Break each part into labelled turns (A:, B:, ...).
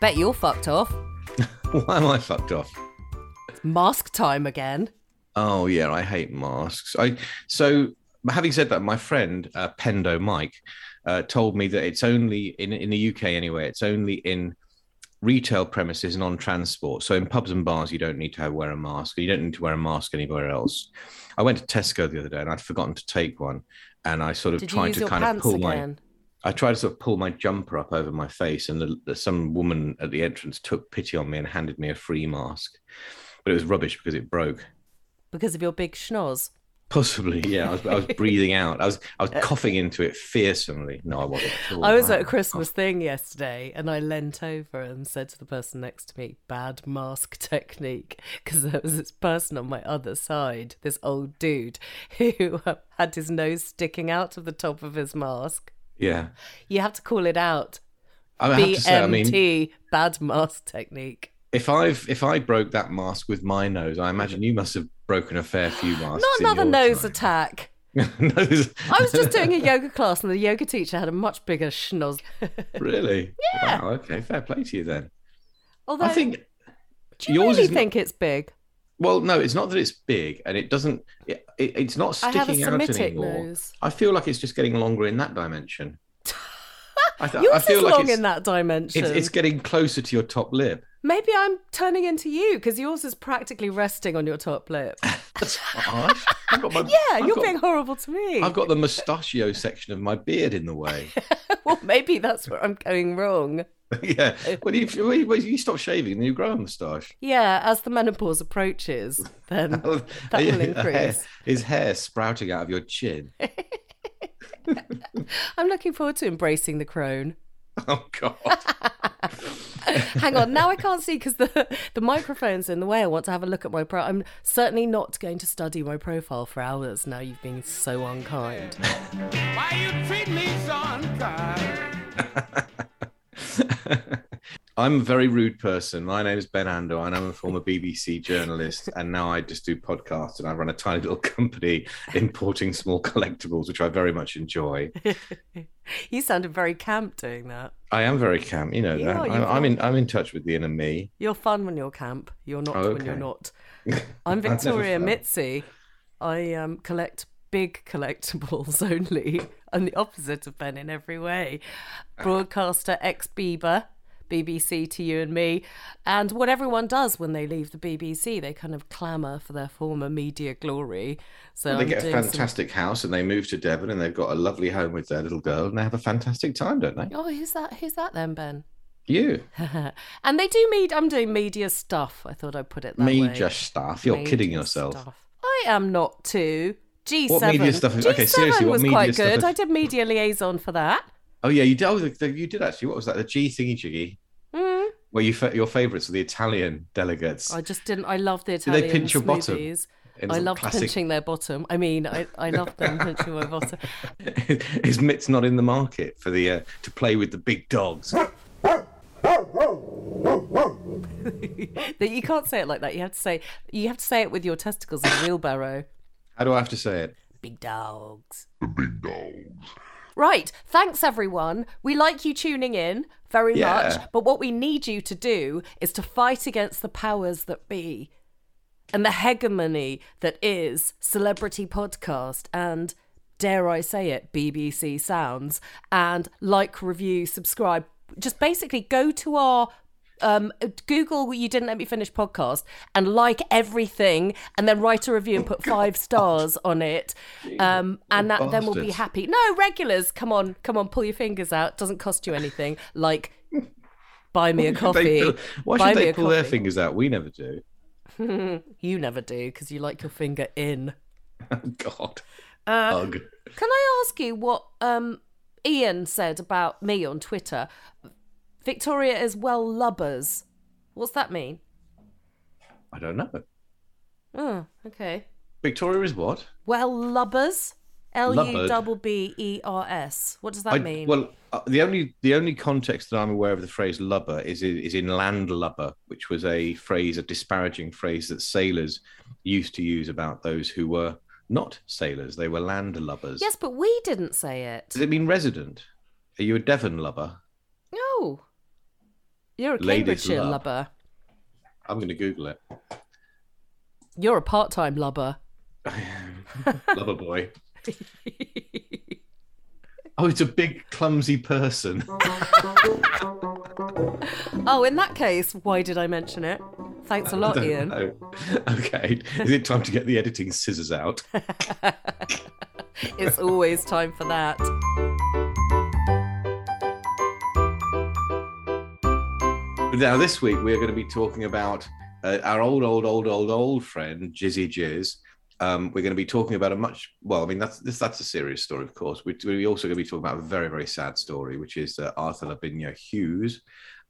A: Bet you're fucked off.
B: Why am I fucked off?
A: Mask time again.
B: Oh yeah, I hate masks. I so having said that, my friend uh, Pendo Mike uh, told me that it's only in in the UK anyway. It's only in retail premises and on transport. So in pubs and bars, you don't need to have, wear a mask. You don't need to wear a mask anywhere else. I went to Tesco the other day and I'd forgotten to take one, and I sort of
A: Did
B: tried to kind of pull
A: again?
B: my. I tried to sort of pull my jumper up over my face, and the, the, some woman at the entrance took pity on me and handed me a free mask, but it was rubbish because it broke.
A: Because of your big schnoz.
B: Possibly, yeah. I was, I was breathing out. I was I was coughing into it fearsomely. No, I wasn't. all.
A: I was at a Christmas thing yesterday and I leant over and said to the person next to me, bad mask technique. Because there was this person on my other side, this old dude, who had his nose sticking out of the top of his mask.
B: Yeah,
A: You have to call it out.
B: I have to say, I mean,
A: BMT, bad mask technique.
B: if I've if I broke that mask with my nose, I imagine you must have broken a fair few masks.
A: Not another nose
B: time.
A: attack.
B: nose.
A: I was just doing a yoga class and the yoga teacher had a much bigger schnoz.
B: really.
A: Yeah.
B: Wow. Okay. Fair play to you then.
A: Although,
B: I think
A: do you
B: yours
A: really
B: is not-
A: think it's big?
B: Well, no, it's not that it's big and it doesn't. It, it, it's not
A: I have a
B: sticking out anymore.
A: nose.
B: I feel like it's just getting longer in that dimension. I, th-
A: Yours
B: I feel
A: is
B: like
A: long
B: it's,
A: in that dimension.
B: it's, it's getting closer to your top lip.
A: Maybe I'm turning into you because yours is practically resting on your top lip.
B: That's harsh. Got my,
A: Yeah,
B: I've
A: you're
B: got,
A: being horrible to me.
B: I've got the mustachio section of my beard in the way.
A: well, maybe that's where I'm going wrong.
B: yeah. Uh, when you, when you, stop shaving, then you grow a moustache.
A: Yeah, as the menopause approaches, then oh, that will increase.
B: His hair sprouting out of your chin.
A: I'm looking forward to embracing the crone.
B: Oh God.
A: Hang on, now I can't see because the the microphone's in the way. I want to have a look at my pro. I'm certainly not going to study my profile for hours. Now you've been so unkind.
C: Why you treat me so unkind?
B: I'm a very rude person. My name is Ben Ando, and I'm a former BBC journalist, and now I just do podcasts, and I run a tiny little company importing small collectibles, which I very much enjoy.
A: you sounded very camp doing that.
B: I am very camp, you know
A: You
B: that.
A: are,
B: I'm, I'm in. I'm in touch with the inner me.
A: You're fun when you're camp. You're not
B: Oh,
A: when you're not. I'm Victoria Mitzi. I um, collect big collectibles only. I'm the opposite of Ben in every way. Broadcaster ex Bieber, BBC to you and me. And what everyone does when they leave the BBC, they kind of clamour for their former media glory. So
B: they
A: I'm
B: get a
A: doing some-
B: fantastic house, and they move to Devon, and they've got a lovely home with their little girl, and they have a fantastic time, don't they?
A: Oh, who's that? Who's that then, Ben?
B: You,
A: and they do meet. I'm doing media stuff. I thought I'd put it that way.
B: media stuff. You're kidding yourself.
A: stuff. I am not too. G7.
B: What media stuff is-
A: G7
B: seriously, what
A: was
B: media
A: quite
B: stuff
A: good.
B: is-
A: I did media liaison for that.
B: Oh yeah, you did. Oh, the, the, you did actually. What was that? The G thingy jiggy.
A: Mm.
B: Where you your favourites were the Italian delegates.
A: I just didn't. I love the
B: Did they
A: Italian
B: pinch your bottom?
A: smoothies.
B: In
A: I
B: some
A: love
B: classic-
A: pinching their bottom. I mean, I, I love them pinching my bottom.
B: His mitt's not in the market for the uh, to play with the big dogs.
A: That you can't say it like that. You have to say you have to say it with your testicles in a wheelbarrow.
B: How do I have to say it?
A: Big dogs. The big dogs. Right. Thanks, everyone. We like you tuning in very
B: Yeah.
A: much. But what we need you to do is to fight against the powers that be and the hegemony that is Celebrity Podcast and, dare I say it, BBC Sounds. And like, review, subscribe. Just basically go to our um, Google You Didn't Let Me Finish podcast and like everything and then write a review and put five stars on it. Um, and that, then we'll be happy. No, regulars, come on, come on, pull your fingers out. Doesn't cost you anything. Like, buy me a coffee.
B: pull- why
A: Buy
B: should
A: me
B: they
A: a
B: pull their fingers out? We never do.
A: You never do because you like your finger in.
B: Oh, God.
A: Uh,
B: Ugh.
A: Can I ask you what um, Ian said about me on Twitter? Victoria is well lubbers. What's that mean?
B: I don't know.
A: Oh, okay.
B: Victoria is what?
A: Well lubbers. L U double B E R S. What does that
B: I-
A: mean?
B: Well, uh, the only the only context that I'm aware of the phrase lubber is in, is in landlubber, which was a phrase, a disparaging phrase that sailors used to use about those who were not sailors. They were landlubbers.
A: yes, but we didn't say it.
B: Does it mean resident? Are you a Devon lubber?
A: You're a Cambridgeshire
B: love.
A: lubber.
B: I'm going to Google it.
A: You're a part-time lubber.
B: Lover boy. Oh, it's a big, clumsy person.
A: Oh, in that case, why did I mention it? Thanks a lot,
B: Don't
A: Ian.
B: know. Okay. Is it time to get the editing scissors out?
A: It's always time for that.
B: Now, this week we're going to be talking about uh, our old, old, old, old, old friend Jizzy Jizz. Um, we're going to be talking about a much well. I mean, that's this, that's a serious story, of course. We, we're also going to be talking about a very, very sad story, which is uh, Arthur Labinjo Hughes,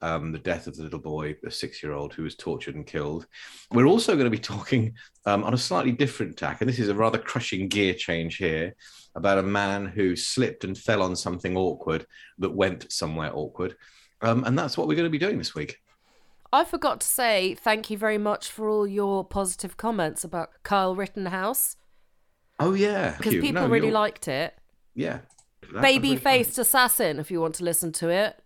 B: um, the death of the little boy, a six-year-old who was tortured and killed. We're also going to be talking um, on a slightly different tack, and this is a rather crushing gear change here about a man who slipped and fell on something awkward that went somewhere awkward. Um, and that's what we're going to be doing this week.
A: I forgot to say thank you very much for all your positive comments about Kyle Rittenhouse
B: Oh yeah,
A: because people
B: No,
A: really
B: you're-
A: liked it.
B: yeah.
A: Baby
B: that's really
A: faced assassin, if you want to listen to it.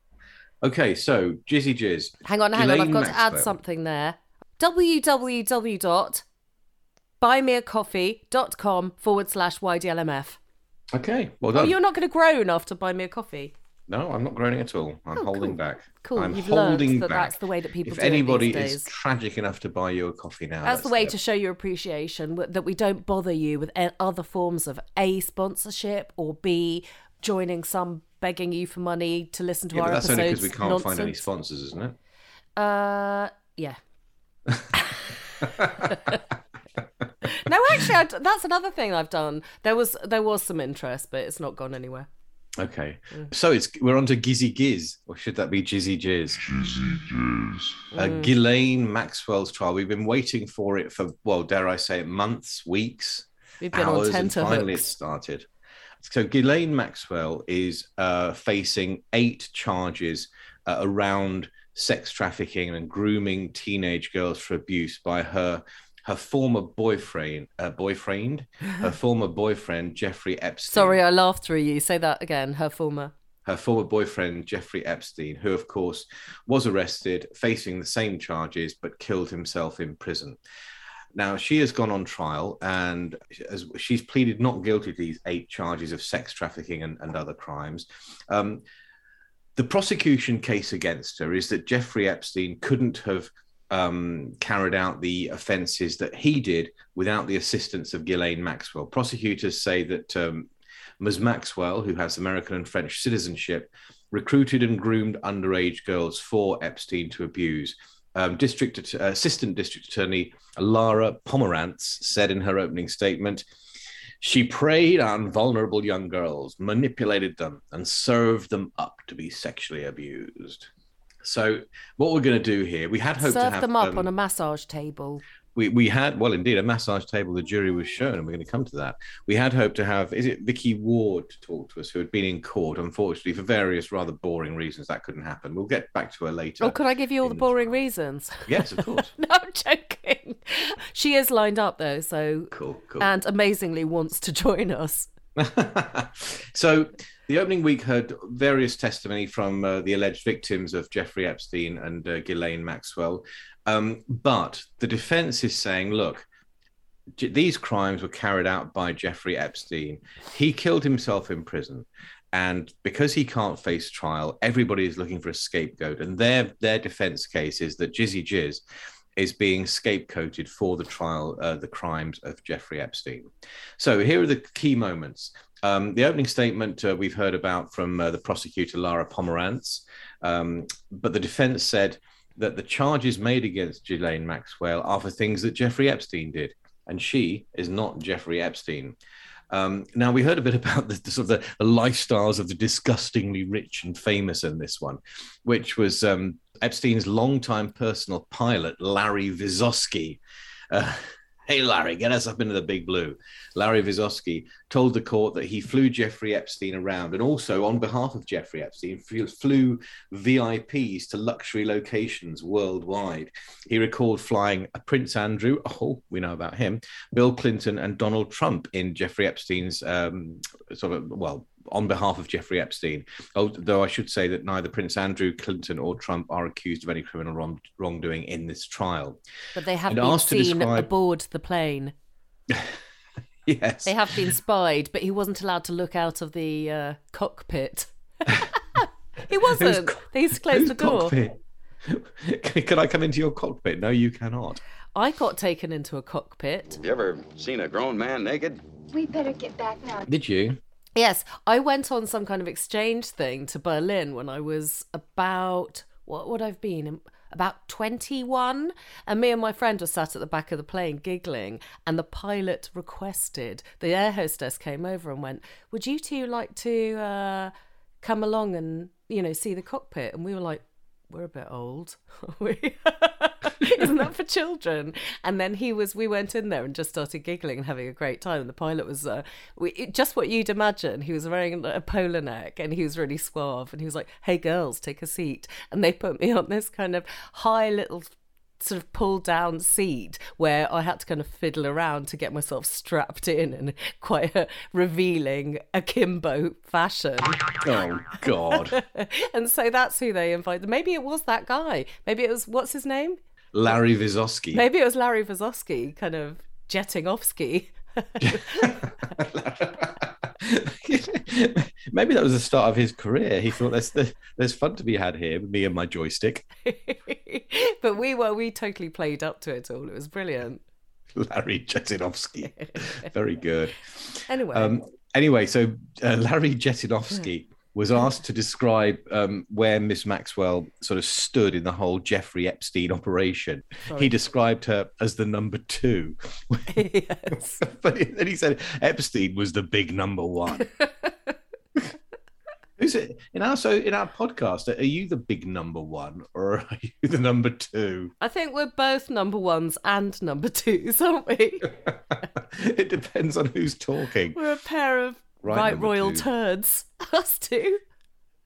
B: Okay, so Jizzy Jizz.
A: Hang on, hang on. I've got to add something there. www.buymeacoffee.com forward slash YDLMF.
B: Okay, well
A: Oh,
B: done.
A: you're not going to groan after Buy Me a Coffee.
B: No, I'm not groaning at all. I'm
A: Oh,
B: holding
A: cool.
B: back.
A: Cool.
B: I'm
A: You've
B: holding
A: that
B: back.
A: that's the way that people
B: if anybody is tragic enough to buy you a coffee now,
A: That's the way to show your appreciation that we don't bother you with other forms of A, sponsorship, or B, joining some begging you for money to listen to
B: Yeah,
A: our
B: but that's only because we can't find any sponsors, isn't it?
A: Uh, yeah. no, actually, I that's another thing I've done. There was there was some interest, but it's not gone anywhere.
B: Okay,
A: Mm.
B: so it's we're on to Gizzy Giz, or should that be Jizzy Jizz? Uh,
A: Mm.
B: Ghislaine Maxwell's trial. We've been waiting for it for well, dare I say it, months, weeks,
A: We've been
B: hours,
A: on
B: and finally it started. So Ghislaine Maxwell is uh, facing eight charges uh, around sex trafficking and grooming teenage girls for abuse by her her former boyfriend, uh, boyfriend, her former boyfriend Jeffrey Epstein.
A: Sorry, I laughed through you. Say that again. Her former.
B: her former boyfriend Jeffrey Epstein, who of course was arrested, facing the same charges, but killed himself in prison. Now she has gone on trial, and as she's pleaded not guilty to these eight charges of sex trafficking and, and other crimes. Um, the prosecution case against her is that Jeffrey Epstein couldn't have um, carried out the offences that he did without the assistance of Ghislaine Maxwell. Prosecutors say that um, Ms. Maxwell, who has American and French citizenship, recruited and groomed underage girls for Epstein to abuse. Um, District Att- Assistant District Attorney Lara Pomerantz said in her opening statement, she preyed on vulnerable young girls, manipulated them, and served them up to be sexually abused. So, what we're going to do here, we had hoped to
A: Serve
B: have
A: them up
B: um,
A: on a massage table.
B: we we had well indeed a massage table the jury was shown and we're going to come to that we had hoped to have is it vicky ward to talk to us who had been in court unfortunately for various rather boring reasons that couldn't happen we'll get back to her later
A: Oh, could I give you all the
B: in-
A: boring reasons?
B: yes of course
A: no, I'm joking. She is lined up though, so
B: cool cool
A: and amazingly wants to join us.
B: so the opening week heard various testimony from uh, the alleged victims of Jeffrey Epstein and uh, Ghislaine Maxwell. Um, but the defense is saying, look, J- these crimes were carried out by Jeffrey Epstein. He killed himself in prison. And because he can't face trial, everybody is looking for a scapegoat. And their their defense case is that Jizzy Jizz is being scapegoated for the trial, uh, the crimes of Jeffrey Epstein. So here are the key moments. Um, the opening statement uh, we've heard about from uh, the prosecutor Lara Pomerantz, um, but the defense said that the charges made against Ghislaine Maxwell are for things that Jeffrey Epstein did, and she is not Jeffrey Epstein. Um, now we heard a bit about the, the sort of the, the lifestyles of the disgustingly rich and famous in this one, which was um, Epstein's longtime personal pilot Larry Visoski. Uh, hey Larry, get us up into the big blue. Larry Visoski told the court that he flew Jeffrey Epstein around and also, on behalf of Jeffrey Epstein, flew- VIPs to luxury locations worldwide. He recalled flying Prince Andrew, oh, we know about him, Bill Clinton, and Donald Trump in Jeffrey Epstein's um, sort of, well, on behalf of Jeffrey Epstein. Although I should say that neither Prince Andrew, Clinton, or Trump are accused of any criminal wrong, wrongdoing in this trial.
A: But they have
B: And
A: been seen
B: describe-
A: aboard the plane.
B: Yes.
A: They have been spied, but he wasn't allowed to look out of the uh, cockpit. he wasn't.
B: co-
A: they used to close the door.
B: cockpit? Can- Can I come into your cockpit? No, you cannot.
A: I got taken into a cockpit.
D: You ever seen a grown man naked?
E: We better get back now.
B: Did you?
A: Yes, I went on some kind of exchange thing to Berlin when I was about what would I've been? About 21 and me and my friend were sat at the back of the plane giggling and the pilot requested the air hostess came over and went would you two like to uh, come along and you know see the cockpit? And we were like we're a bit old We- isn't that for children? And then he was we went in there and just started giggling and having a great time. And the pilot was uh, we, just what you'd imagine. He was wearing a polar neck and he was really suave and he was like hey girls take a seat. And they put me on this kind of high little sort of pull down seat where I had to kind of fiddle around to get myself strapped in in quite a revealing akimbo fashion.
B: Oh God,
A: and so that's who they invited. Maybe it was that guy. Maybe it was what's his name?
B: Larry Visoski.
A: Maybe it was Larry Vazowski kind of jetting off ski.
B: Maybe that was the start of his career. He thought there's there's fun to be had here with me and my joystick.
A: but we were we totally played up to it all. It was brilliant.
B: Larry Jetinovsky. Very good.
A: Anyway,
B: Um, anyway, so uh, Larry Jetinovsky was asked to describe um, where Miss Maxwell sort of stood in the whole Jeffrey Epstein operation. He described her as the number two,
A: yes.
B: but then he said Epstein was the big number one. Who's it in our so in our podcast? Are you the big number one or are you the number two?
A: I think we're both number ones and number twos, aren't we?
B: it depends on who's talking.
A: We're a pair of
B: Right,
A: right, royal
B: two.
A: turds. Us two.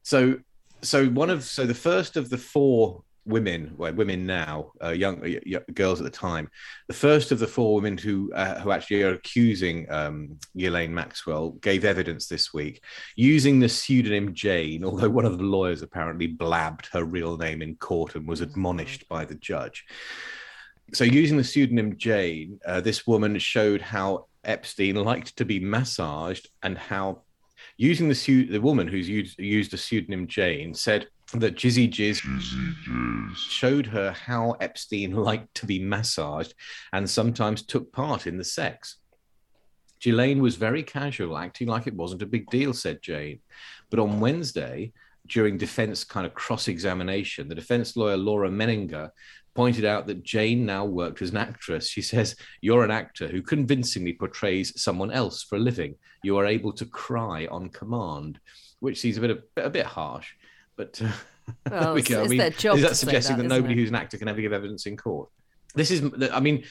B: So, so one of so the first of the four women, well, women now, uh, young uh, y- girls at the time, the first of the four women who uh, who actually are accusing um, Ghislaine Maxwell gave evidence this week using the pseudonym Jane. Although one of the lawyers apparently blabbed her real name in court and was admonished by the judge. So, using the pseudonym Jane, uh, this woman showed how Epstein liked to be massaged and how using the the woman who's used, used the pseudonym Jane said that Jizzy Jizz showed her how Epstein liked to be massaged and sometimes took part in the sex. Ghislaine was very casual, acting like it wasn't a big deal, said Jane. But on Wednesday, during defense kind of cross examination, the defense lawyer Laura Menninger pointed out that Jane now worked as an actress. She says, You're an actor who convincingly portrays someone else for a living. You are able to cry on command, which seems a bit, a bit harsh. But uh,
A: Well,
B: we go. I mean, is that suggesting that,
A: isn't
B: nobody
A: it?
B: who's an actor can ever give evidence in court? This is, I mean,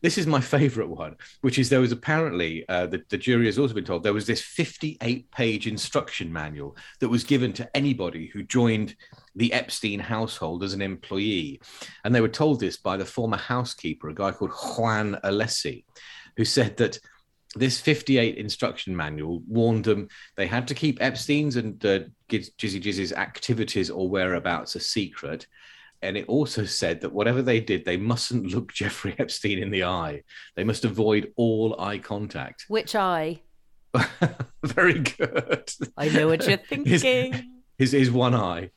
B: this is my favorite one, which is there was apparently, uh, the, the jury has also been told, there was this 58 page instruction manual that was given to anybody who joined the Epstein household as an employee. And they were told this by the former housekeeper, a guy called Juan Alessi, who said that this 58 instruction manual warned them they had to keep Epstein's and uh, Jizzy Jizzy's activities or whereabouts a secret. And it also said that whatever they did, they mustn't look Jeffrey Epstein in the eye. They must avoid all eye contact.
A: Which eye?
B: Very good.
A: I know what you're
B: His-
A: thinking.
B: His, his one eye.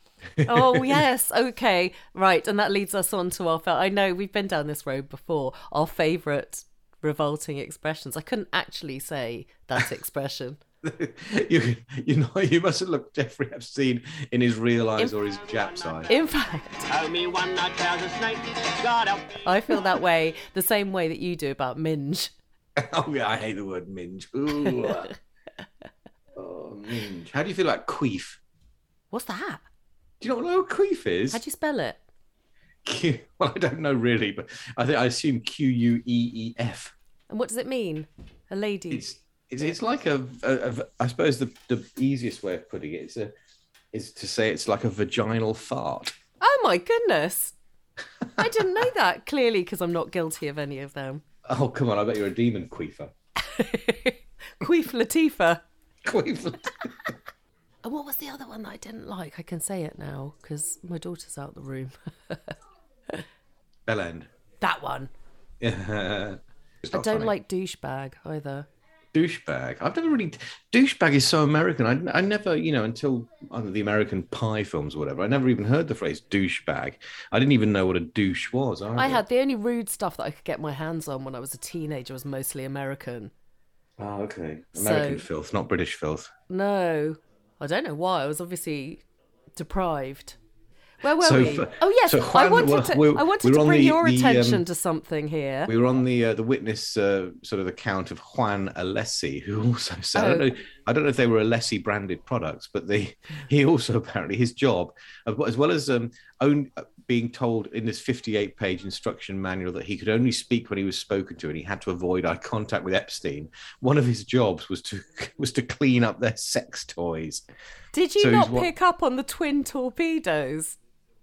A: oh yes, okay, right, and that leads us on to our. I know we've been down this road before. Our favourite revolting expressions. I couldn't actually say that expression.
B: you, you know, you mustn't look Jeffrey Epstein in his real eyes or his Jap's eye.
A: In fact,
C: Tell me one night there's a snake. God help me.
A: I feel that way the same way that you do about Minge.
B: Oh yeah, I hate the word minge. Ooh. oh, minge. How do you feel about queef?
A: What's that?
B: Do you not know what queef is?
A: How do you spell it?
B: Q- well, I don't know really, but I think I assume Q U E E F.
A: And what does it mean? A lady.
B: It's it's, it's like a, a, a I suppose the, the easiest way of putting it is a is to say it's like a vaginal fart.
A: Oh my goodness. I didn't know that. Clearly, because I'm not guilty of any of them.
B: Oh come on, I bet you're a demon queefer.
A: Queef Latifah.
B: Queeford.
A: And what was the other one that I didn't like? I can say it now because my daughter's out the room.
B: Bellend.
A: that one.
B: Yeah.
A: I don't
B: funny.
A: like douchebag either.
B: Douchebag. I've never really douchebag is so American. I, I never, you know, until the American Pie films or whatever, I never even heard the phrase douchebag. I didn't even know what a douche was.
A: I had the only rude stuff that I could get my hands on when I was a teenager was mostly American.
B: Oh, okay. American
A: So-
B: filth, not British filth.
A: No, I don't know why. I was obviously deprived. Where were
B: So
A: we?
B: f-
A: oh yes,
B: so
A: I wanted to.
B: we're-
A: I wanted
B: we're
A: to bring
B: the-
A: your
B: the,
A: attention
B: um,
A: to something here.
B: We were on the uh, the witness uh, sort of account of Juan Alessi, who also said, I,
A: Oh.
B: don't know, I don't know if they were Alessi branded products, but they he also apparently his job, as well as um, own, uh, being told in this 58 page instruction manual that he could only speak when he was spoken to and he had to avoid eye contact with Epstein. One of his jobs was to was to clean up their sex toys.
A: Did you
B: so he's
A: not
B: what-
A: pick up on the twin torpedoes?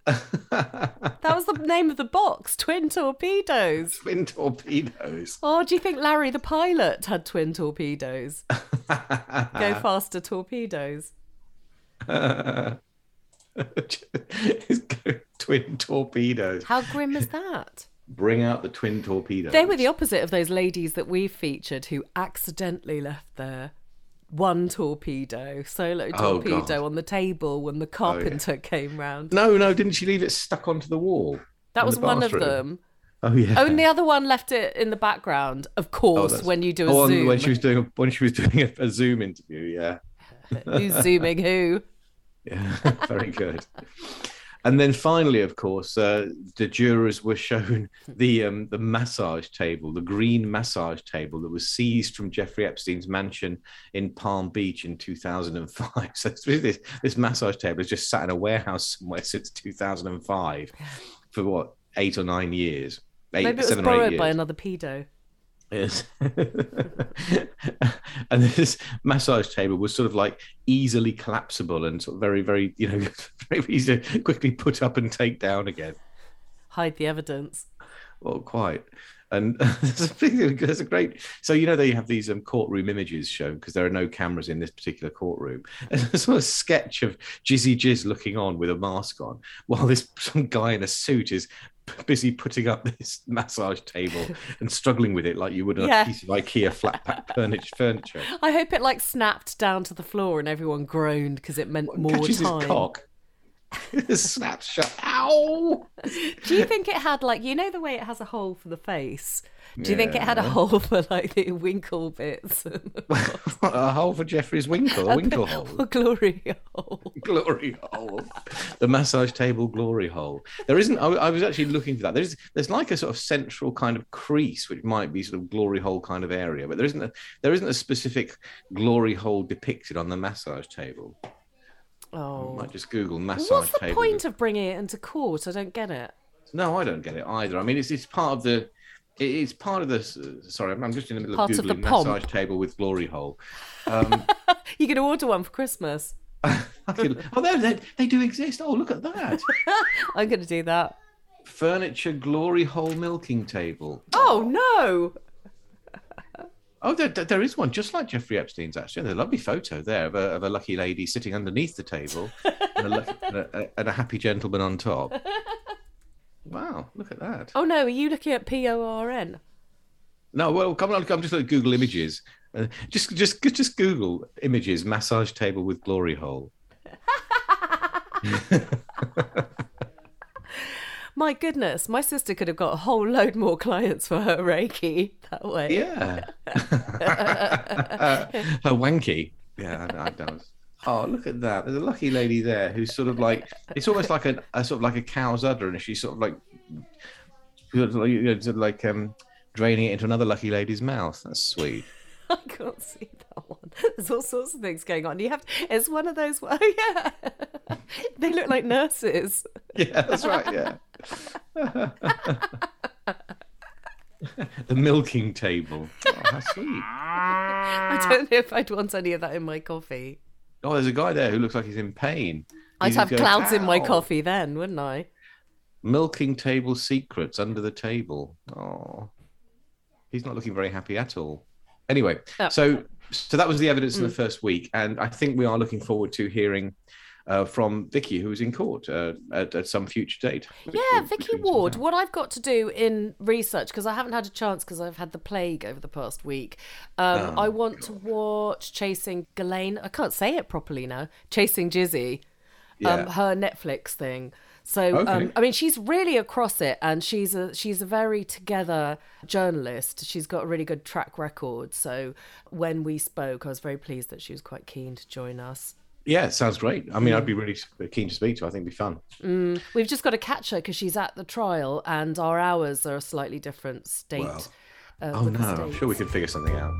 A: That was the name of the box, twin torpedoes.
B: Twin torpedoes.
A: Oh, do you think Larry the pilot had twin torpedoes? Go faster torpedoes.
B: twin torpedoes.
A: How grim is that?
B: Bring out the twin torpedoes.
A: They were the opposite of those ladies that we've featured who accidentally left their one torpedo, solo
B: Oh,
A: torpedo
B: God. Oh,
A: on the table when the oh, carpenter came round.
B: No, no, didn't she leave it stuck onto the wall?
A: that was one of them.
B: Oh yeah.
A: Oh, and the other one left it in the background, of
B: Oh,
A: course,
B: that's-
A: when you do a
B: oh,
A: Zoom.
B: when she was doing a, when she was doing a, a Zoom interview. Yeah,
A: Who's zooming who?
B: yeah, very good. And then finally, of course, uh, the jurors were shown the um, the massage table, the green massage table that was seized from Jeffrey Epstein's mansion in Palm Beach in 2005. So this this massage table has just sat in a warehouse somewhere since 2005 for what eight or nine years. Eight,
A: Maybe it was
B: seven
A: borrowed by another pedo.
B: Yes. and this massage table was sort of like easily collapsible and sort of very, very, you know, very easy to quickly put up and take down again.
A: Hide the evidence.
B: Well, quite. And there's a, there's a great. So you know they have these um, courtroom images shown because there are no cameras in this particular courtroom. And there's sort of a sketch of Jizzy Jizz looking on with a mask on, while this some guy in a suit is busy putting up this massage table and struggling with it like you would
A: Yeah.
B: a piece of IKEA flat pack furniture. furniture.
A: I hope it like snapped down to the floor and everyone groaned because it meant more time.
B: his cock. Snaps shut. Ow!
A: Do you think it had like you know the way it has a hole for the face? Do you think it had a hole for like the winkle bits?
B: a hole for Jeffrey's winkle, a winkle hole.
A: or glory hole?
B: glory hole the massage table glory hole there isn't I, I was actually looking for that there's there's like a sort of central kind of crease which might be sort of glory hole kind of area but there isn't a there isn't a specific glory hole depicted on the massage table
A: Oh.
B: might just google massage table.
A: What's the
B: table
A: point of bringing it into court? I don't get it.
B: no i don't get it either i mean it's it's part of the it's part of the. sorry i'm just in the middle
A: Part
B: of
A: of the
B: googling
A: pomp.
B: massage table with glory hole um
A: You can order one for Christmas.
B: I could, oh they, they, they do exist oh look at that
A: I'm going to do that.
B: furniture glory hole milking table
A: Oh no!
B: Oh, there, there- is one just like Jeffrey Epstein's. Actually, there's a lovely photo there of a, of a lucky lady sitting underneath the table and, a, lucky- and, a, and a happy gentleman on top. Wow, look at that.
A: Oh no! Are you looking at P O R N?
B: No, well, come on, I'm just to Google images. Uh, just, just, just Google images massage table with glory hole.
A: My goodness, my sister could have got a whole load more clients for her Reiki that way.
B: Yeah, her wanky. Yeah, I, I don't. Oh, look at that! There's a lucky lady there who's sort of like it's almost like a, a sort of like a cow's udder, and she's sort of like sort of like, you know, sort of like um draining it into another lucky lady's mouth. That's sweet.
A: I can't see that one. There's all sorts of things going on. You have to, it's one of those. Oh yeah, they look like nurses.
B: Yeah, that's right. Yeah. the milking table. Oh, how sweet.
A: I don't know if I'd want any of that in my coffee.
B: Oh, there's a guy there who looks like he's in pain.
A: I'd
B: He's
A: have
B: going,
A: clouds in my
B: "Ow."
A: coffee then, wouldn't I?
B: Milking table secrets under the table. Oh, he's not looking very happy at all. Anyway,
A: Oh.
B: so so that was the evidence
A: Mm.
B: in the first week, and I think we are looking forward to hearing uh, from Vicky, who is in court uh, at, at some future date.
A: Yeah,
B: which
A: Vicky Ward. What I've got to do in research because I haven't had a chance because I've had the plague over the past week. Um,
B: Oh,
A: I want to watch Chasing Ghislaine. I can't say it properly now. Chasing Jizzy. Um, her Netflix thing. So
B: Okay.
A: um, I mean, she's really across it, and she's a she's a very together journalist. She's got a really good track record. So when we spoke, I was very pleased that she was quite keen to join us.
B: Yeah, it sounds great. I mean,
A: Mm.
B: I'd be really keen to speak to. her. I think it'd be fun.
A: We've just got to catch her because she's at the trial, and our hours are a slightly different state.
B: Well,
A: uh,
B: Oh no, I'm sure we could figure something out.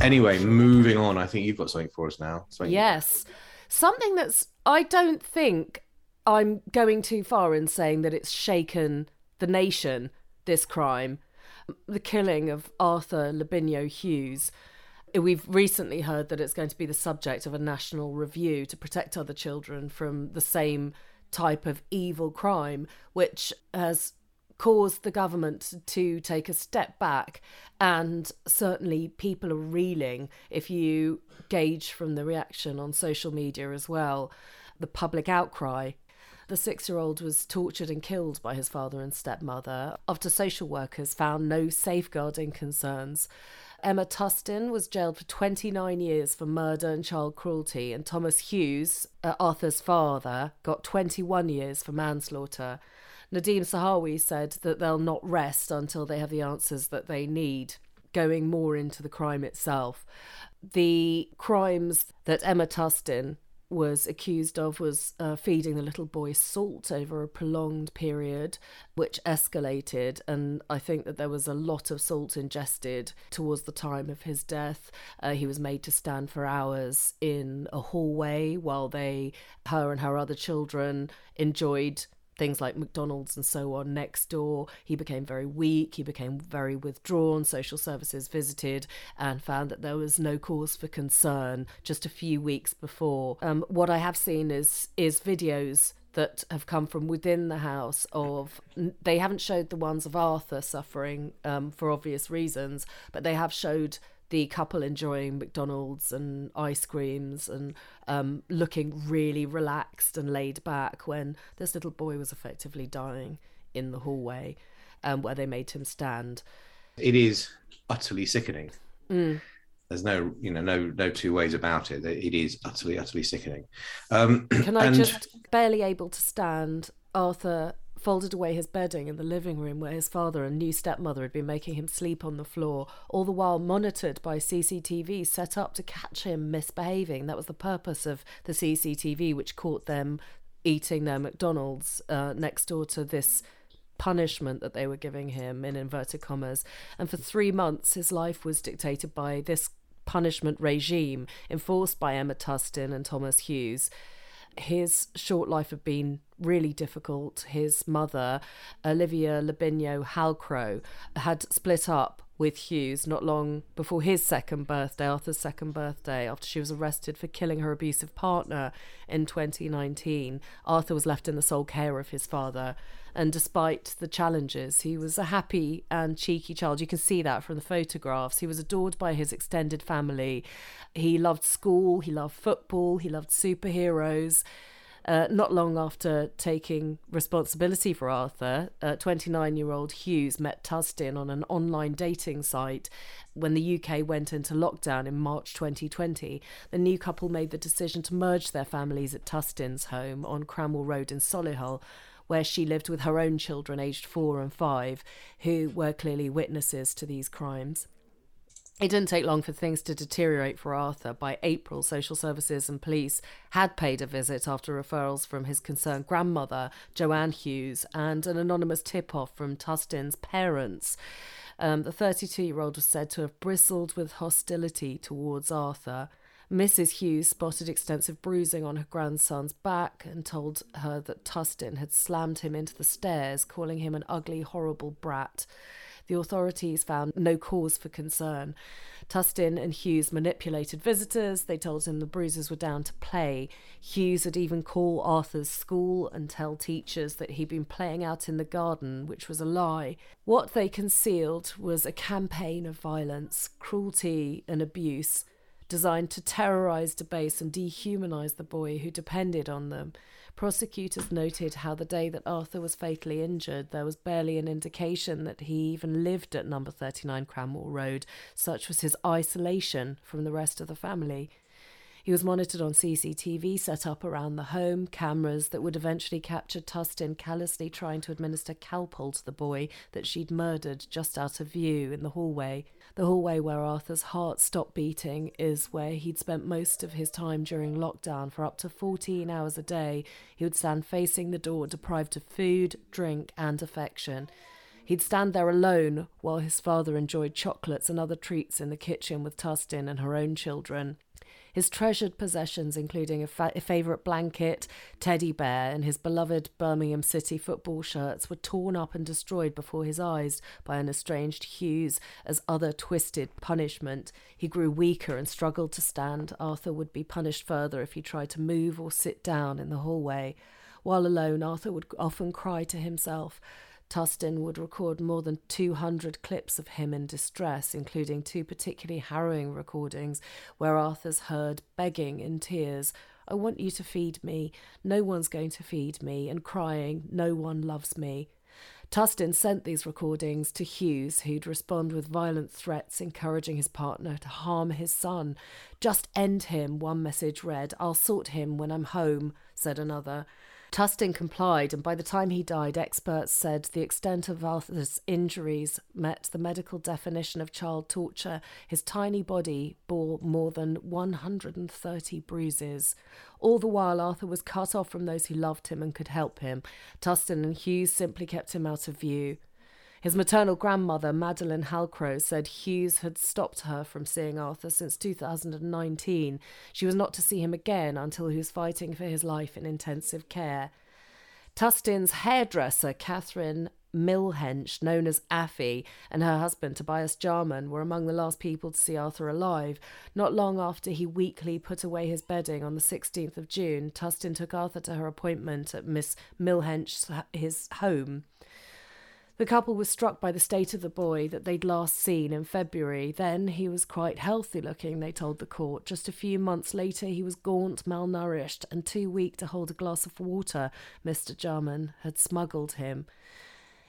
B: Anyway, moving on. I think you've got something for us now. Something-
A: Yes. Something that's, I don't think I'm going too far in saying that it's shaken the nation, this crime. The killing of Arthur Labinjo Hughes. We've recently heard that it's going to be the subject of a national review to protect other children from the same type of evil crime, which has caused the government to take a step back. And certainly people are reeling if you gauge from the reaction on social media as well, the public outcry. The six year old was tortured and killed by his father and stepmother after social workers found no safeguarding concerns. Emma Tustin was jailed for 29 years for murder and child cruelty, and Thomas Hughes, uh, Arthur's father, got 21 years for manslaughter. Nadhim Zahawi said that they'll not rest until they have the answers that they need, going more into the crime itself. The crimes that Emma Tustin was accused of was uh, feeding the little boy salt over a prolonged period, which escalated. And I think that there was a lot of salt ingested towards the time of his death. Uh, he was made to stand for hours in a hallway while they, her and her other children, enjoyed things like McDonald's and so on next door. He became very weak, he became very withdrawn. Social services visited and found that there was no cause for concern just a few weeks before. Um, what I have seen is is videos that have come from within the house of they haven't showed the ones of Arthur suffering um, for obvious reasons, but they have showed the couple enjoying McDonald's and ice creams and um, looking really relaxed and laid back when this little boy was effectively dying in the hallway um, where they made him stand.
B: it is utterly sickening.
A: Mm.
B: There's no, you know, no, no two ways about it. It is utterly, utterly sickening. Um,
A: Can I
B: and
A: just barely able to stand? Arthur folded away his bedding in the living room where his father and new stepmother had been making him sleep on the floor, all the while monitored by CCTV set up to catch him misbehaving. That was the purpose of the CCTV, which caught them eating their McDonald's uh, next door to this punishment that they were giving him in inverted commas and for 3 months his life was dictated by this punishment regime enforced by Emma Tustin and Thomas Hughes his short life had been really difficult. His mother, Olivia Labinjo Halcrow, had split up with Hughes not long before his second birthday, Arthur's second birthday, after she was arrested for killing her abusive partner in 2019. Arthur was left in the sole care of his father. And despite the challenges, he was a happy and cheeky child. You can see that from the photographs. He was adored by his extended family. He loved school, he loved football, he loved superheroes. Uh, not long after taking responsibility for Arthur, 29 year old Hughes met Tustin on an online dating site. When the UK went into lockdown in March 2020, the new couple made the decision to merge their families at Tustin's home on Cranwell Road in Solihull, where she lived with her own children aged four and five, who were clearly witnesses to these crimes. It didn't take long for things to deteriorate for Arthur. By April, social services and police had paid a visit after referrals from his concerned grandmother, Joanne Hughes, and an anonymous tip off from Tustin's parents. Um, the 32 year old was said to have bristled with hostility towards Arthur. Mrs. Hughes spotted extensive bruising on her grandson's back and told her that Tustin had slammed him into the stairs, calling him an ugly, horrible brat. The authorities found no cause for concern. Tustin and Hughes manipulated visitors. They told him the bruises were down to play. Hughes would even call Arthur's school and tell teachers that he'd been playing out in the garden, which was a lie. What they concealed was a campaign of violence, cruelty, and abuse designed to terrorize, debase, and dehumanize the boy who depended on them. Prosecutors noted how the day that Arthur was fatally injured, there was barely an indication that he even lived at number 39 Cranwell Road. Such was his isolation from the rest of the family. He was monitored on CCTV set up around the home, cameras that would eventually capture Tustin callously trying to administer Calpol to the boy that she'd murdered just out of view in the hallway. The hallway where Arthur's heart stopped beating is where he'd spent most of his time during lockdown for up to 14 hours a day. He would stand facing the door, deprived of food, drink, and affection. He'd stand there alone while his father enjoyed chocolates and other treats in the kitchen with Tustin and her own children. His treasured possessions, including a, fa- a favourite blanket, teddy bear, and his beloved Birmingham City football shirts, were torn up and destroyed before his eyes by an estranged Hughes as other twisted punishment. He grew weaker and struggled to stand. Arthur would be punished further if he tried to move or sit down in the hallway. While alone, Arthur would often cry to himself. Tustin would record more than 200 clips of him in distress, including two particularly harrowing recordings where Arthur's heard begging in tears, I want you to feed me, no one's going to feed me, and crying, No one loves me. Tustin sent these recordings to Hughes, who'd respond with violent threats, encouraging his partner to harm his son. Just end him, one message read. I'll sort him when I'm home, said another. Tustin complied, and by the time he died, experts said the extent of Arthur's injuries met the medical definition of child torture. His tiny body bore more than 130 bruises. All the while, Arthur was cut off from those who loved him and could help him. Tustin and Hughes simply kept him out of view. His maternal grandmother, Madeline Halcrow, said Hughes had stopped her from seeing Arthur since 2019. She was not to see him again until he was fighting for his life in intensive care. Tustin's hairdresser, Catherine Milhench, known as Affy, and her husband, Tobias Jarman, were among the last people to see Arthur alive. Not long after he weakly put away his bedding on the 16th of June, Tustin took Arthur to her appointment at Miss Milhench's his home. The couple was struck by the state of the boy that they'd last seen in February. Then he was quite healthy looking, they told the court. Just a few months later, he was gaunt, malnourished, and too weak to hold a glass of water. Mr. Jarman had smuggled him.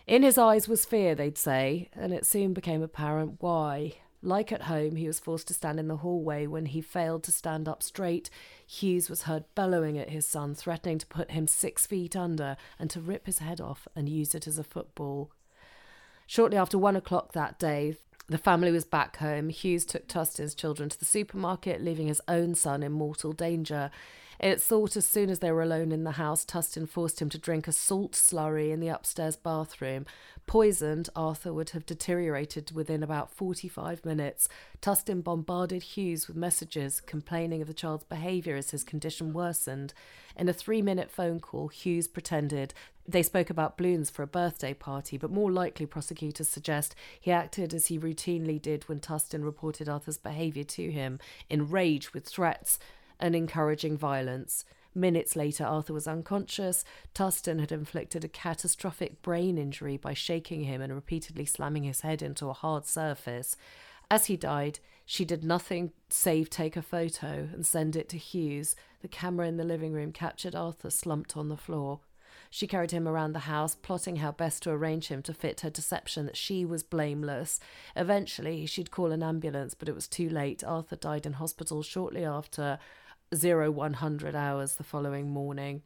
A: In his eyes was fear, they'd say, and it soon became apparent why. Like at home, he was forced to stand in the hallway. When he failed to stand up straight, Hughes was heard bellowing at his son, threatening to put him six feet under and to rip his head off and use it as a football. Shortly after one o'clock that day, the family was back home. Hughes took Tustin's children to the supermarket, leaving his own son in mortal danger. It's thought as soon as they were alone in the house, Tustin forced him to drink a salt slurry in the upstairs bathroom. Poisoned, Arthur would have deteriorated within about 45 minutes. Tustin bombarded Hughes with messages complaining of the child's behaviour as his condition worsened. In a three minute phone call, Hughes pretended they spoke about balloons for a birthday party, but more likely, prosecutors suggest he acted as he routinely did when Tustin reported Arthur's behaviour to him, enraged with threats and encouraging violence. Minutes later, Arthur was unconscious. Tustin had inflicted a catastrophic brain injury by shaking him and repeatedly slamming his head into a hard surface. As he died, she did nothing save take a photo and send it to Hughes. The camera in the living room captured Arthur slumped on the floor. She carried him around the house, plotting how best to arrange him to fit her deception that she was blameless. Eventually, she'd call an ambulance, but it was too late. Arthur died in hospital shortly after zero one hundred hours the following morning.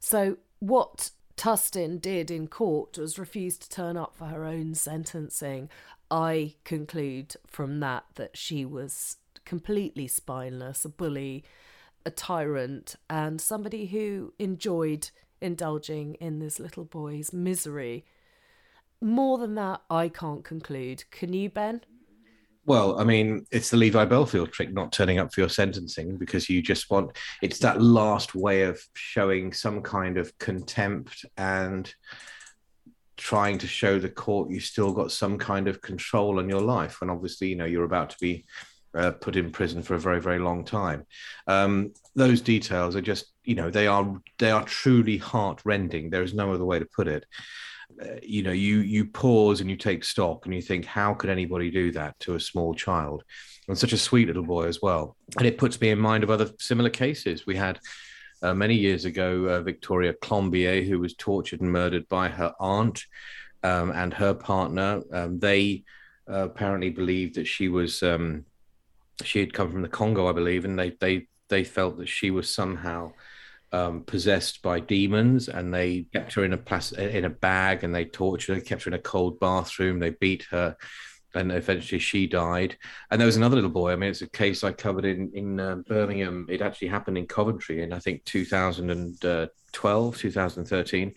A: So, what Tustin did in court was refuse to turn up for her own sentencing. I conclude from that that she was completely spineless, a bully, a tyrant, and somebody who enjoyed indulging in this little boy's misery. More than that, I can't conclude. Can you, Ben?
B: Well, I mean, it's the Levi Bellfield trick, not turning up for your sentencing because you just want it's that last way of showing some kind of contempt and trying to show the court you still got some kind of control on your life when obviously you know you're about to be uh, put in prison for a very very long time. Um, those details are just you know they are they are truly heart rending there is no other way to put it uh, you know you you pause and you take stock and you think how could anybody do that to a small child? And such a sweet little boy as well. And it puts me in mind of other similar cases. We had uh, many years ago, uh, Victoria Climbié, who was tortured and murdered by her aunt um, and her partner. Um, they uh, apparently believed that she was um, she had come from the Congo, I believe, and they they they felt that she was somehow um, possessed by demons, and they kept her in a plas- in a bag, and they tortured her, kept her in a cold bathroom, they beat her and eventually she died. And there was another little boy. I mean, it's a case I covered in in uh, Birmingham. It actually happened in Coventry in I think 2012, 2013.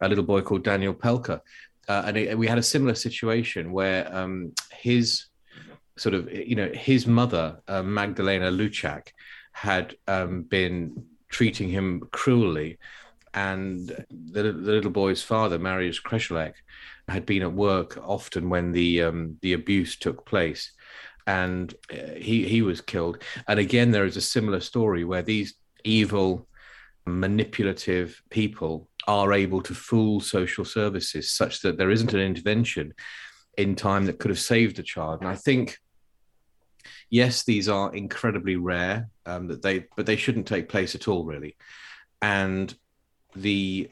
B: A little boy called Daniel Pelka, uh, and it, we had a similar situation where um, his sort of you know his mother uh, Magdalena Luczak had um, been treating him cruelly and the, the, little boy's father, Marius Krezolek, had been at work often when the um, the abuse took place, and uh, he he was killed. And again, there is a similar story where these evil, manipulative people are able to fool social services such that there isn't an intervention in time that could have saved a child. And I think yes, these are incredibly rare, um, that they but they shouldn't take place at all, really. And the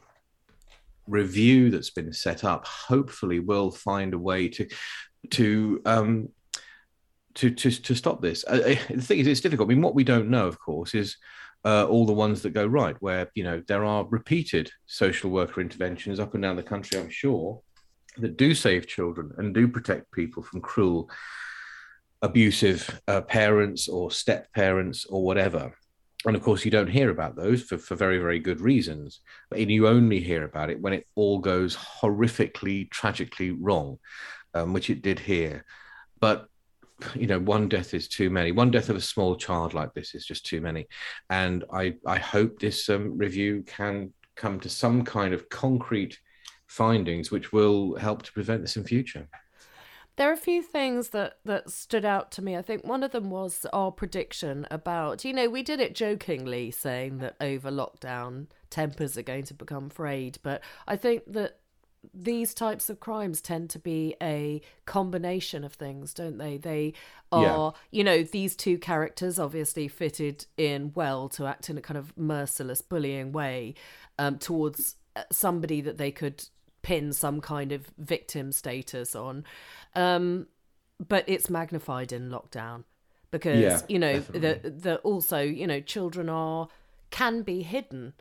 B: review that's been set up hopefully will find a way to to um to to, to stop this uh, uh, the thing is it's difficult i mean what we don't know of course is uh, all the ones that go right where you know there are repeated social worker interventions up and down the country i'm sure that do save children and do protect people from cruel abusive uh, parents or step parents or whatever and of course, you don't hear about those for, for very, very good reasons. And you only hear about it when it all goes horrifically, tragically wrong, um, which it did here. But you know, one death is too many. One death of a small child like this is just too many. And I, I hope this um, review can come to some kind of concrete findings which will help to prevent this in future.
A: There are a few things that, that stood out to me. I think one of them was our prediction about, you know, we did it jokingly saying that over lockdown, tempers are going to become frayed. But I think that these types of crimes tend to be a combination of things, don't they? They are, yeah. you know, these two characters obviously fitted in well to act in a kind of merciless, bullying way um, towards uh, somebody that they could pin some kind of victim status on. Um, but it's magnified in lockdown because yeah, you know the the also you know children are can be hidden.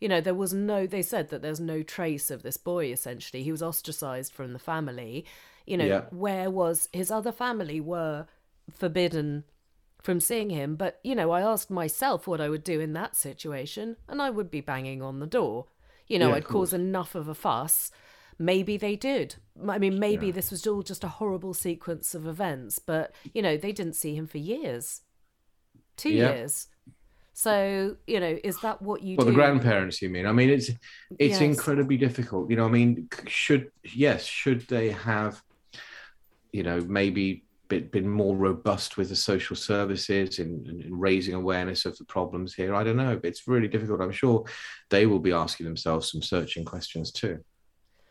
A: You know there was no they said that there's no trace of this boy essentially. He was ostracized from the family. You know yeah. where was his other family were forbidden from seeing him. But you know i asked myself what i would do in that situation and i would be banging on the door you know yeah, i'd cause enough of a fuss maybe they did. I mean, maybe yeah. this was all just a horrible sequence of events, but you know, they didn't see him for years, two yeah. years. So you know, is that what you?
B: Well,
A: do?
B: the grandparents, you mean? I mean, it's it's yes. incredibly difficult. You know, I mean, should yes, should they have, you know, maybe been, been more robust with the social services in, in, raising awareness of the problems here? I don't know. It's really difficult. I'm sure they will be asking themselves some searching questions too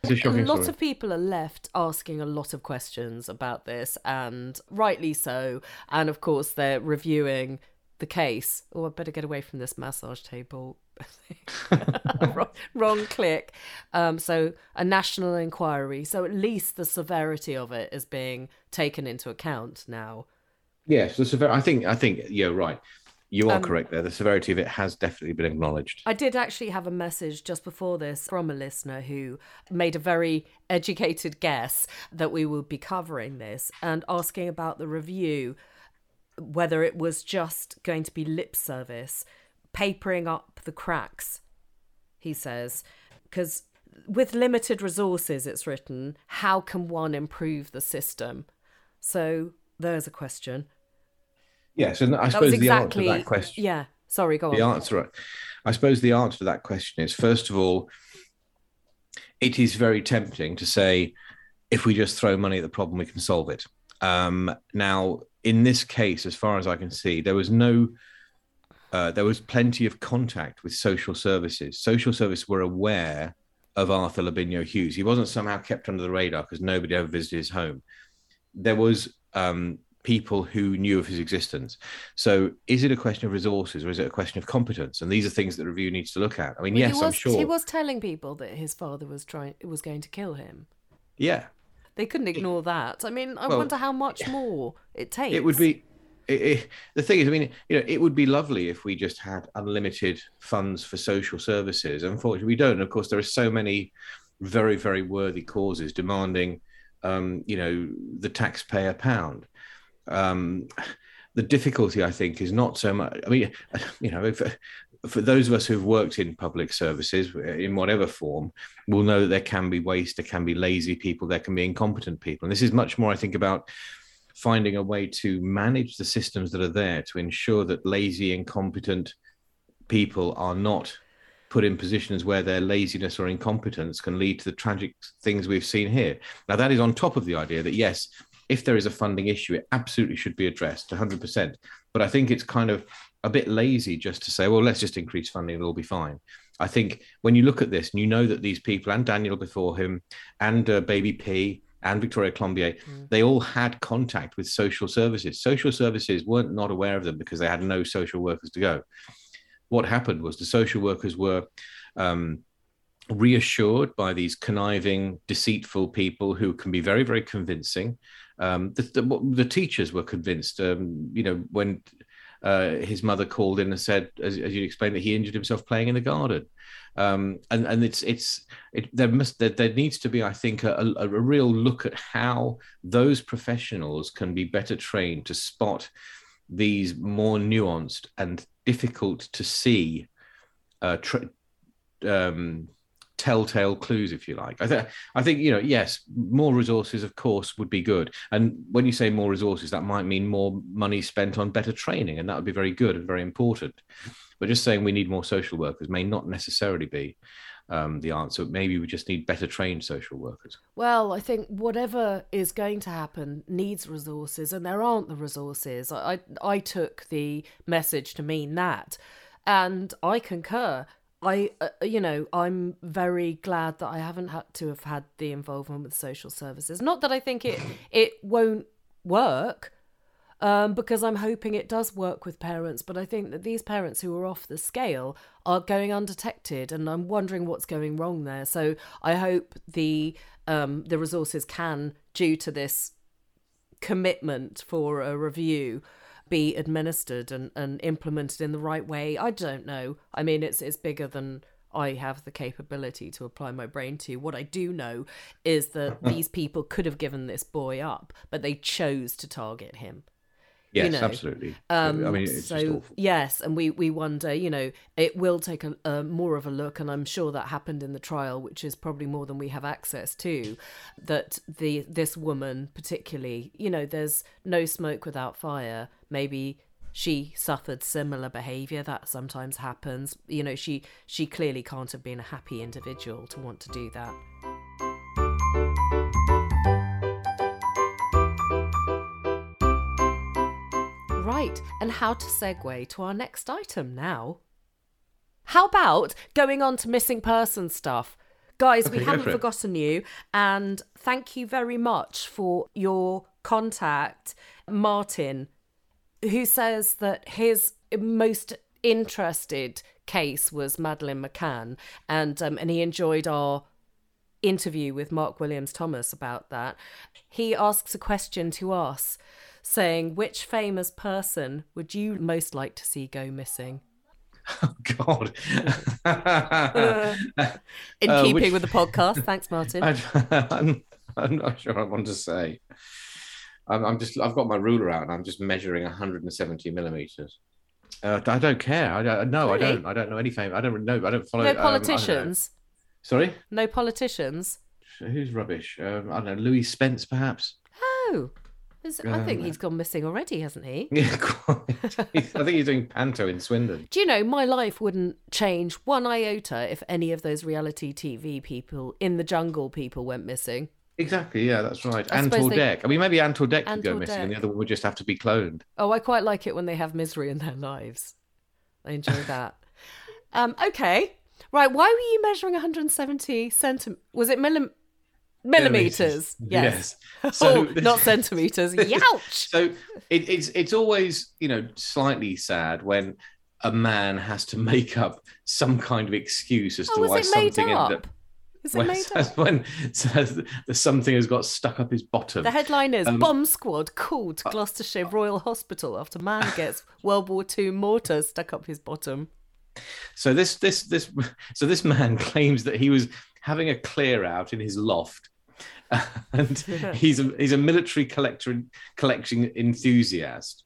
A: a, a lot story. of people are left asking a lot of questions about this, and rightly so. And of course, they're reviewing the case. Oh, I better get away from this massage table. wrong, wrong, click. Um, so a national inquiry. So at least the severity of it is being taken into account now.
B: Yes, the severity. I think. I think you're right. You are um, correct there. The severity of it has definitely been acknowledged.
A: I did actually have a message just before this from a listener who made a very educated guess that we would be covering this and asking about the review, whether it was just going to be lip service, papering up the cracks, he says. Because with limited resources, it's written, how can one improve the system? So there's a question.
B: Yes, and I suppose exactly, the answer to that question.
A: Yeah, sorry, go
B: on. The answer, I suppose, the answer to that question is first of all, it is very tempting to say, if we just throw money at the problem, we can solve it. Um, now, in this case, as far as I can see, there was no, uh, there was plenty of contact with social services. Social services were aware of Arthur Labinjo-Hughes. He wasn't somehow kept under the radar because nobody ever visited his home. There was um, people who knew of his existence. So, is it a question of resources or is it a question of competence? And these are things that the review needs to look at. I mean,
A: Well,
B: yes,
A: was,
B: I'm sure.
A: he was telling people that his father was trying was going to kill him.
B: Yeah,
A: They couldn't ignore that. I mean, I
B: Well,
A: wonder how much more it takes.
B: it would be. It, it, the thing is, I mean, you know, it would be lovely if we just had unlimited funds for social services. Unfortunately, we don't. Of course, there are so many very, very worthy causes demanding, um, you know, the taxpayer pound. Um, the difficulty, I think, is not so much. I mean, you know, if, for those of us who've worked in public services in whatever form, we'll know that there can be waste, there can be lazy people, there can be incompetent people, and this is much more, I think, about finding a way to manage the systems that are there to ensure that lazy, incompetent people are not put in positions where their laziness or incompetence can lead to the tragic things we've seen here. Now, that is on top of the idea that, yes, if there is a funding issue, it absolutely should be addressed 100%. But I think it's kind of a bit lazy just to say, well, let's just increase funding, and it'll be fine. I think when you look at this and you know that these people and Daniel before him and uh, Baby P and Victoria Climbié, they all had contact with social services. Social services weren't not aware of them because they had no social workers to go. What happened was the social workers were um, reassured by these conniving, deceitful people who can be very, very convincing. Um, the, the, the teachers were convinced, um, you know, when uh, his mother called in and said, as, as you explained, that he injured himself playing in the garden. Um, and and it's it's it, there must there, there needs to be I think a, a, a real look at how those professionals can be better trained to spot these more nuanced and difficult to see uh, um, telltale clues, if you like. I think I think you know, yes, more resources, of course, would be good. And when you say more resources, that might mean more money spent on better training, and that would be very good and very important. But just saying we need more social workers may not necessarily be um, the answer. Maybe we just need better trained social workers.
A: Well, I think whatever is going to happen needs resources, and there aren't the resources. I, I, took the message to mean that, and I concur. I, uh, you know, I'm very glad that I haven't had to have had the involvement with social services. Not that I think it it won't work, um, because I'm hoping it does work with parents. But I think that these parents who are off the scale are going undetected, and I'm wondering what's going wrong there. So I hope the um, the resources can, due to this commitment for a review, be administered and, and implemented in the right way. I don't know. I mean, it's it's bigger than I have the capability to apply my brain to. What I do know is that these people could have given this boy up, but they chose to target him.
B: Yes,
A: know,
B: absolutely.
A: Um,
B: I mean, it's
A: so yes, and we we wonder, you know, it will take a, a more of a look, and I'm sure that happened in the trial, which is probably more than we have access to. That the this woman particularly, you know, there's no smoke without fire. Maybe she suffered similar behavior that sometimes happens. You know, she she clearly can't have been a happy individual to want to do that. Right, and how to segue to our next item now. How about going on to missing person stuff? Guys, we
B: Okay,
A: haven't
B: for
A: forgotten you, and thank you very much for your contact, Martin, who says that his most interested case was Madeleine McCann, and um, and he enjoyed our interview with Mark Williams-Thomas about that. He asks a question to us, saying, "Which famous person would you most like to see go missing?"
B: Oh, God.
A: In
B: Uh,
A: keeping
B: which-
A: with the podcast, thanks, Martin.
B: I, I'm, I'm not sure I want to say. I'm, I'm just. I've got my ruler out and I'm just measuring 170 millimeters. Uh, I don't care. I don't. No,
A: Really?
B: I don't. I don't know any fame. I don't know. I don't follow.
A: no
B: um, I don't know.
A: politicians.
B: Sorry,
A: no politicians.
B: who's rubbish? Um, I don't know. Louis Spence, perhaps.
A: Oh, Is- I think he's gone missing already, hasn't he?
B: Yeah, quite. I think he's doing panto in Swindon.
A: Do you know my life wouldn't change one iota if any of those reality TV people in the jungle people went missing?
B: Exactly, yeah, that's right.
A: I they-
B: Dec. I mean, maybe Ant or Dec could go missing, and the other one would just have to be cloned.
A: Oh, I quite like it when they have misery in their lives. I enjoy that. um, okay, right. Why were you measuring 170 centimeters? Was it millim- millimeters? Yes.
B: Yes.
A: oh, not centimeters. Youch.
B: So it, it's it's always you know slightly sad when a man has to make up some kind of excuse as
A: Oh,
B: to why something ended up.
A: Is it
B: When,
A: made up?
B: when says something has got stuck up his bottom.
A: The headline is
B: Um,
A: Bomb Squad called to Gloucestershire Royal Hospital after man gets World War II mortar stuck up his bottom.
B: So this this this so this man claims that he was having a clear out in his loft, and he's a he's a military collector collection enthusiast.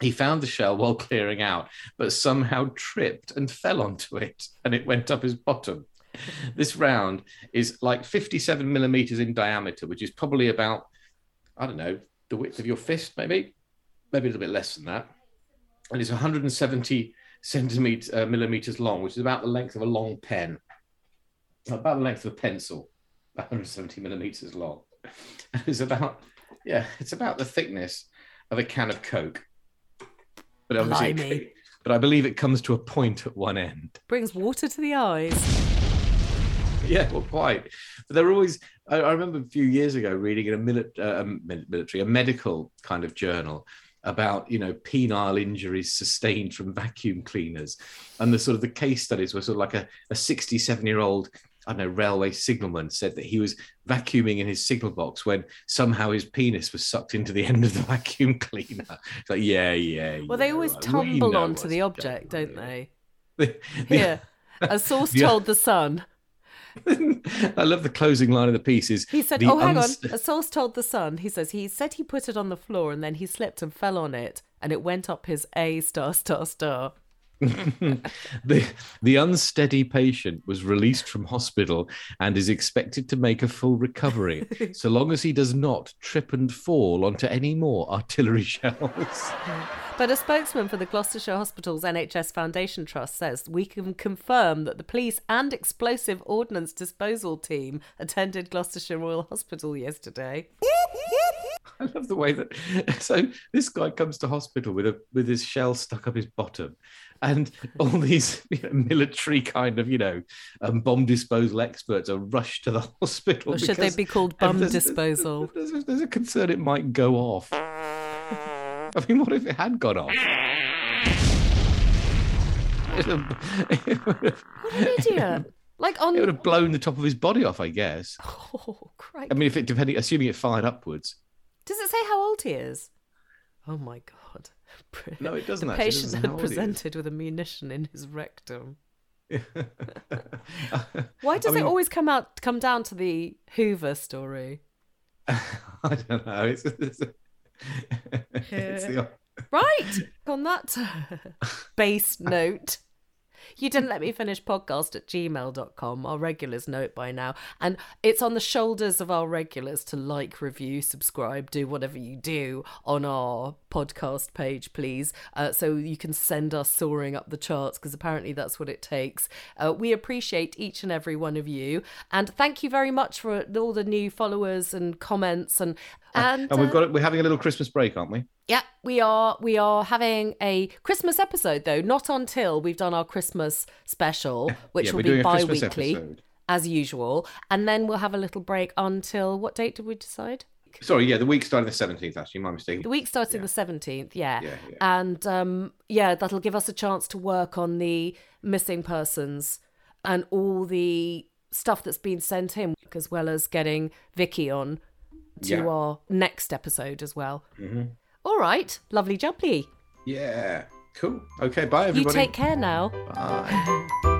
B: He found the shell while clearing out, but somehow tripped and fell onto it, and it went up his bottom. This round is like 57 millimeters in diameter, which is probably about I don't know the width of your fist, maybe, maybe a little bit less than that, and it's 170 centimeters uh, millimeters long, which is about the length of a long pen, about the length of a pencil, 170 millimeters long. And it's about yeah, it's about the thickness of a can of Coke. But obviously, it- but I believe it comes to a point at one end.
A: Brings water to the eyes.
B: Yeah, well, quite. But they're always. I, I remember a few years ago reading in a mili- uh, um, mil- military, a medical kind of journal about you know penile injuries sustained from vacuum cleaners, and the sort of the case studies were sort of like a, a 67 year old. I don't know, railway signalman said that he was vacuuming in his signal box when somehow his penis was sucked into the end of the vacuum cleaner. It's like, yeah, yeah.
A: Well, they always
B: right.
A: Tumble onto the object, don't
B: on
A: they?
B: The-
A: Here, a source
B: Yeah.
A: told the Sun.
B: I love the closing line of the piece is
A: He said, "Oh, hang
B: uns-
A: on." A source told the Sun. He says he said he put it on the floor and then he slipped and fell on it, and it went up his A star star star.
B: the, the unsteady patient was released from hospital and is expected to make a full recovery, so long as he does not trip and fall onto any more artillery shells.
A: But a spokesman for the Gloucestershire Hospital's NHS Foundation Trust says we can confirm that the police and explosive ordnance disposal team attended Gloucestershire Royal Hospital yesterday.
B: I love the way that so this guy comes to hospital with a with his shell stuck up his bottom, and all these you know, military kind of you know um, bomb disposal experts are rushed to the hospital.
A: Or should they be called bomb
B: there's- there's-
A: disposal?
B: There's, a- there's a concern it might go off. I mean, what if it had gone off? It would have-
A: What an idiot! Like on.
B: it would have blown the top of his body off, I guess.
A: Oh, crikey.
B: I mean, if it depending, assuming it fired upwards.
A: Does it say how old he is? Oh my god.
B: No, it doesn't
A: The
B: actually.
A: Patient had
B: how old he is.
A: presented with a munition in his rectum. Why does
B: I mean-
A: it always come out come down to the Hoover story?
B: I don't know. It's, it's, it's the,
A: Right. On that base note. You didn't let me finish podcast at gmail.com, our regulars know it by now. And it's on the shoulders of our regulars to like, review, subscribe, do whatever you do on our podcast page, please. Uh, so you can send us soaring up the charts because apparently that's what it takes. Uh, we appreciate each and every one of you. And thank you very much for all the new followers and comments. And, and,
B: and we've
A: uh,
B: got we're having a little Christmas break, aren't we?
A: yeah, we are. We are having a Christmas episode though, not until we've done our Christmas special, which
B: Yeah,
A: will be bi-weekly
B: episode.
A: as usual, and then we'll have a little break until what date did we decide?
B: Sorry, yeah, the week starting the seventeenth. Actually, my mistake.
A: The week starting the seventeenth, yeah.
B: Yeah, yeah.
A: and um, yeah, that'll give us a chance to work on the missing persons and all the stuff that's been sent in, as well as getting Vicky on to
B: Yeah.
A: our next episode as well. Mm-hmm. All right, lovely jubbly.
B: Yeah, cool. Okay, bye everybody.
A: You
B: everybody.
A: take care now.
B: Bye.